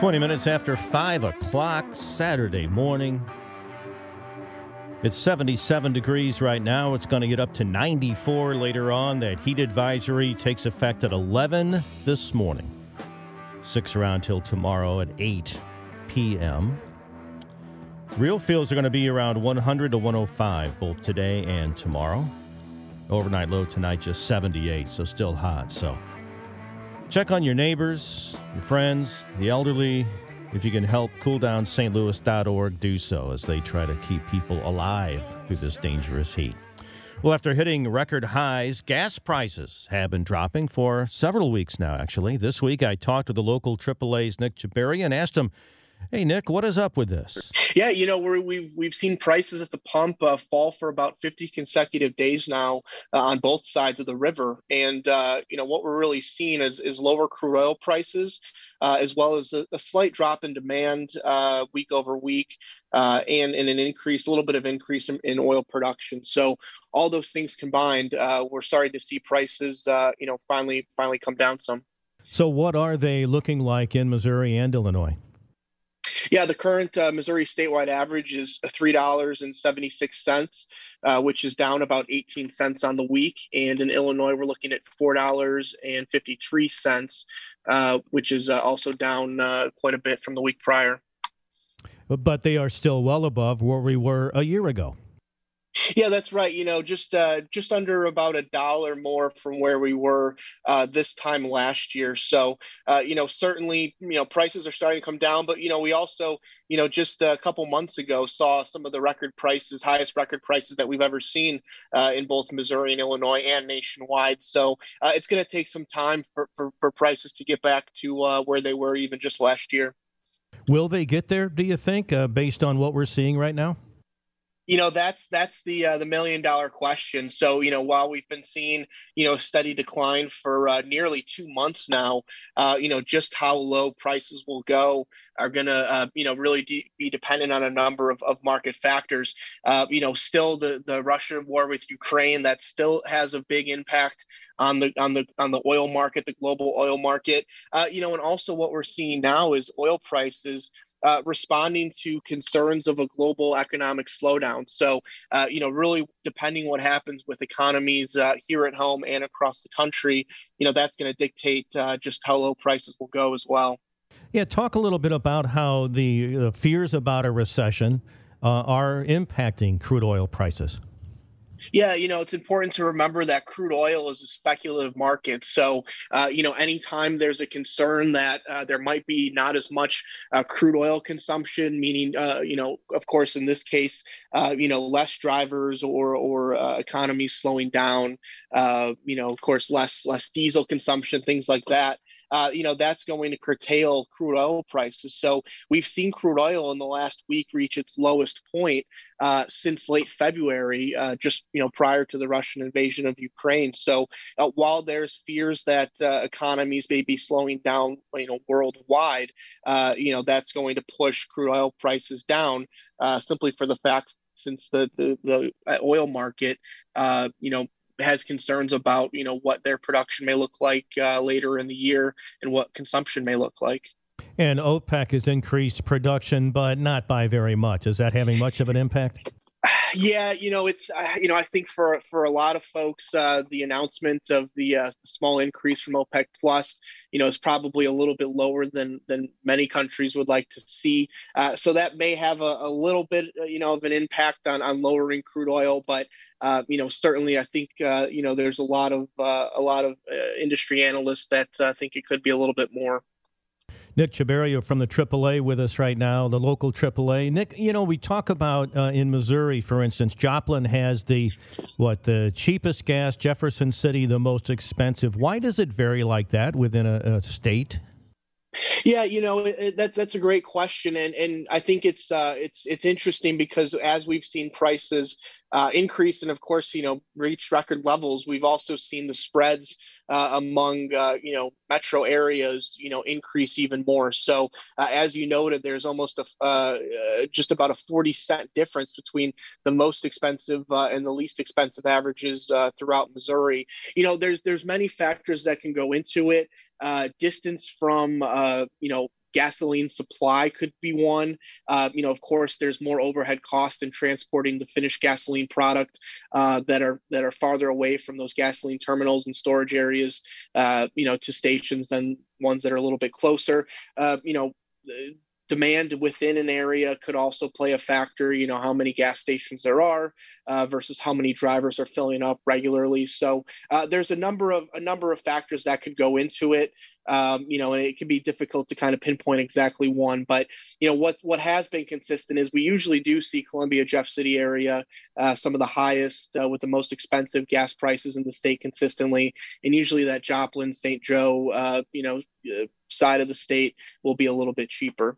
20 minutes after 5 o'clock Saturday morning. It's 77 degrees right now. It's going to get up to 94 later on. That heat advisory takes effect at 11 this morning. Six around till tomorrow at 8 p.m. Real feels are going to be around 100 to 105 both today and tomorrow. Overnight low tonight just 78, so still hot. So Check on your neighbors, your friends, the elderly. If you can help cooldownstlouis.org, do so as they try to keep people alive through this dangerous heat. Well, after hitting record highs, gas prices have been dropping for several weeks now, actually. This week, I talked to the local AAA's Nick Chabarria and asked him Hey Nick, what is up with this? Yeah, you know we we've, we've seen prices at the pump uh, fall for about 50 consecutive days now uh, on both sides of the river, and uh, you know what we're really seeing is is lower crude oil prices, uh, as well as a, a, slight drop in demand uh, week over week, uh, and, and an increase, a little bit of increase in, in oil production. So all those things combined, we're starting to see prices, you know, finally finally come down some. So what are they looking like in Missouri and Illinois? Yeah, the current uh, Missouri statewide average is three dollars and seventy six cents, uh, which is down about eighteen cents on the week. And in Illinois, we're looking at four dollars and fifty three cents, uh, which is uh, also down uh, quite a bit from the week prior. But they are still well above where we were a year ago. Yeah, that's right. You know, just uh, just under about a dollar more from where we were uh, this time last year. So, uh, you know, certainly, you know, prices are starting to come down. But you know, we also, you know, just a couple months ago saw some of the record prices, highest record prices that we've ever seen uh, in both Missouri and Illinois and nationwide. So, uh, it's going to take some time for, for for prices to get back to uh, where they were even just last year. Will they get there? Do you think, based on what we're seeing right now? You know that's that's the uh, the million dollar question. So you know while we've been seeing you know steady decline for uh, nearly two months now uh, you know just how low prices will go are going to uh, you know really de- be dependent on a number of, of market factors. Uh, you know still the the russian war with ukraine that still has a big impact on the on the on the oil market the global oil market. Uh, you know and also what we're seeing now is oil prices uh, responding to concerns of a global economic slowdown. So, uh, you know, really depending what happens with economies uh, here at home and across the country, you know, that's going to dictate uh, just how low prices will go as well. Yeah, talk a little bit about how the fears about a recession uh, are impacting crude oil prices. Yeah, you know, it's important to remember that crude oil is a speculative market. So, uh, you know, anytime there's a concern that uh, there might be not as much uh, crude oil consumption, meaning, uh, you know, of course, in this case, uh, you know, less drivers or or uh, economies slowing down, you know, of course, less less diesel consumption, things like that uh, you know, that's going to curtail crude oil prices. So we've seen crude oil in the last week reach its lowest point uh, since late February, uh, just you know prior to the Russian invasion of Ukraine. So uh, while there's fears that uh, economies may be slowing down, you know, worldwide, uh, you know, that's going to push crude oil prices down simply for the fact since the the, the oil market, you know, has concerns about you know what their production may look like uh, later in the year and what consumption may look like. And OPEC has increased production, but not by very much. Is that having much of an impact? Yeah, you know, it's uh, you know, I think for for a lot of folks, uh, the announcement of the, uh, small increase from OPEC Plus, you know, is probably a little bit lower than than many countries would like to see. Uh, so that may have a, a little bit, uh, you know, of an impact on on lowering crude oil, but uh, you know, certainly, I think you know, there's a lot of a lot of industry analysts that think it could be a little bit more. Nick Chabarria from the AAA with us right now, the local AAA. Nick, you know, we talk about uh, in Missouri, for instance, Joplin has the what the cheapest gas, Jefferson City the most expensive. Why does it vary like that within a, a state? Yeah, you know that's that's a great question, and and I think it's uh, it's it's interesting because as we've seen prices uh, increase and of course you know reach record levels, we've also seen the spreads uh, among uh, you know metro areas you know increase even more. So uh, as you noted, there's almost a uh, uh, just about a 40 cent difference between the most expensive and the least expensive averages throughout Missouri. You know there's there's many factors that can go into it distance from you know gasoline supply could be one. Uh, you know, of course, there's more overhead costs in transporting the finished gasoline product uh, that are that are farther away from those gasoline terminals and storage areas. Uh, you know, to stations than ones that are a little bit closer. Uh, you know demand within an area could also play a factor you know how many gas stations there are uh, versus how many drivers are filling up regularly. So uh, there's a number of a number of factors that could go into it. Um, you know and it can be difficult to kind of pinpoint exactly one but you know what what has been consistent is we usually do see columbia jeff city area uh, some of the highest uh, with the most expensive gas prices in the state consistently. And usually that joplin st joe uh, you know uh, side of the state will be a little bit cheaper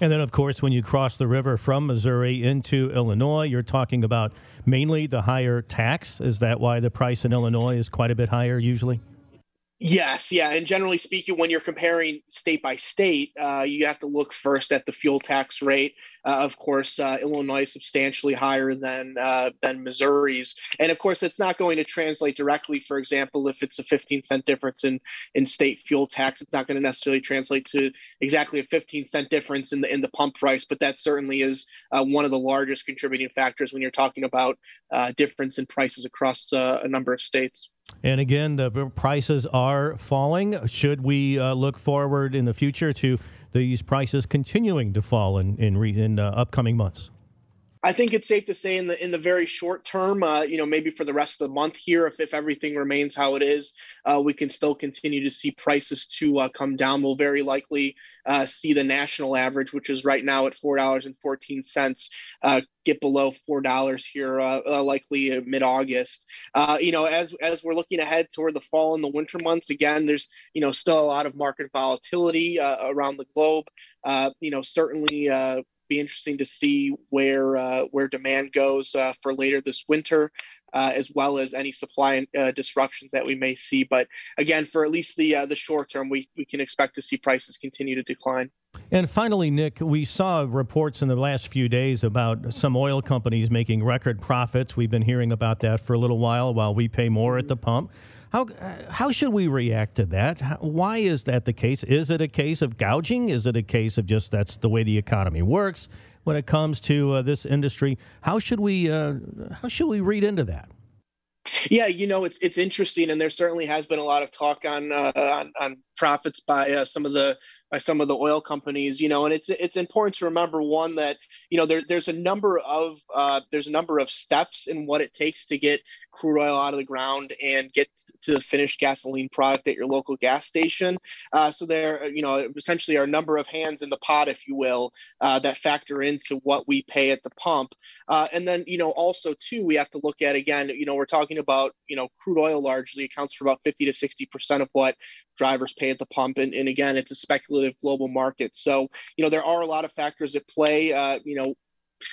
and then, of course, when you cross the river from Missouri into Illinois, you're talking about mainly the higher tax. Is that why the price in Illinois is quite a bit higher usually? Yes, yeah, and generally speaking, when you're comparing state by state, uh, you have to look first at the fuel tax rate. Uh, of course, uh, Illinois is substantially higher than uh, than Missouri's, and of course, it's not going to translate directly. For example, if it's a 15 cent difference in in state fuel tax, it's not going to necessarily translate to exactly a 15 cent difference in the in the pump price. But that certainly is uh, one of the largest contributing factors when you're talking about uh, difference in prices across a number of states. And again, the prices are falling. Should we uh, look forward in the future to these prices continuing to fall in in, re- in uh, upcoming months? I think it's safe to say in the in the very short term, uh, you know, maybe for the rest of the month here, if, if everything remains how it is, uh, we can still continue to see prices to uh, come down. We'll very likely uh, see the national average, which is right now at four dollars and fourteen cents, uh, get below four dollars here, uh, likely mid August. you know, as as we're looking ahead toward the fall and the winter months, again, there's you know still a lot of market volatility around the globe. you know, certainly be interesting to see where uh, where demand goes uh, for later this winter, uh, as well as any supply uh, disruptions that we may see. But again, for at least the uh, the short term, we we can expect to see prices continue to decline. And finally, Nick, we saw reports in the last few days about some oil companies making record profits. We've been hearing about that for a little while while we pay more at the pump. How, how should we react to that? Why is that the case? Is it a case of gouging? Is it a case of just that's the way the economy works when it comes to uh, this industry? How should we uh, how should we read into that? Yeah, you know, it's it's interesting, and there certainly has been a lot of talk on uh, on, on profits by uh, some of the by some of the oil companies. You know, and it's it's important to remember one that you know there, there's a number of uh, there's a number of steps in what it takes to get crude oil out of the ground and get to the finished gasoline product at your local gas station. Uh, so there, you know, essentially are a number of hands in the pot, if you will, uh, that factor into what we pay at the pump. Uh, and then, you know, also too, we have to look at again, you know, we're talking about, you know, crude oil largely accounts for about 50 to 60 percent of what drivers pay at the pump. And, and again, it's a speculative global market. So, you know, there are a lot of factors at play. Uh, you know,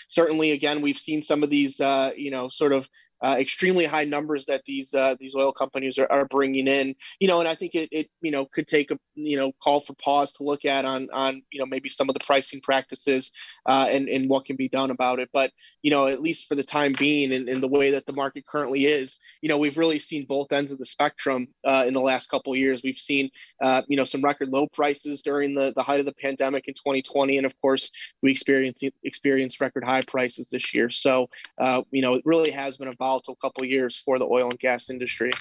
certainly, again, we've seen some of these, uh, you know, sort of uh, extremely high numbers that these uh, these oil companies are, are bringing in. You know, and I think it, it you know could take a you know call for pause to look at on on you know maybe some of the pricing practices uh, and and what can be done about it. But you know, at least for the time being, and in, the way that the market currently is, you know, we've really seen both ends of the spectrum uh, in the last couple years. We've seen uh, you know some record low prices during the the height of the pandemic in 2020, and of course we experienced experienced record high prices this year. So uh, you know, it really has been a volatile couple years for the oil and gas industry.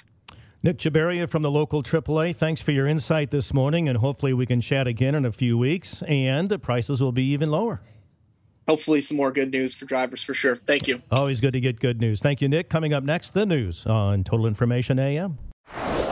Nick Chabarria from the local AAA, thanks for your insight this morning, and hopefully we can chat again in a few weeks, and the prices will be even lower. Hopefully, some more good news for drivers for sure. Thank you. Always good to get good news. Thank you, Nick. Coming up next, the news on Total Information AM.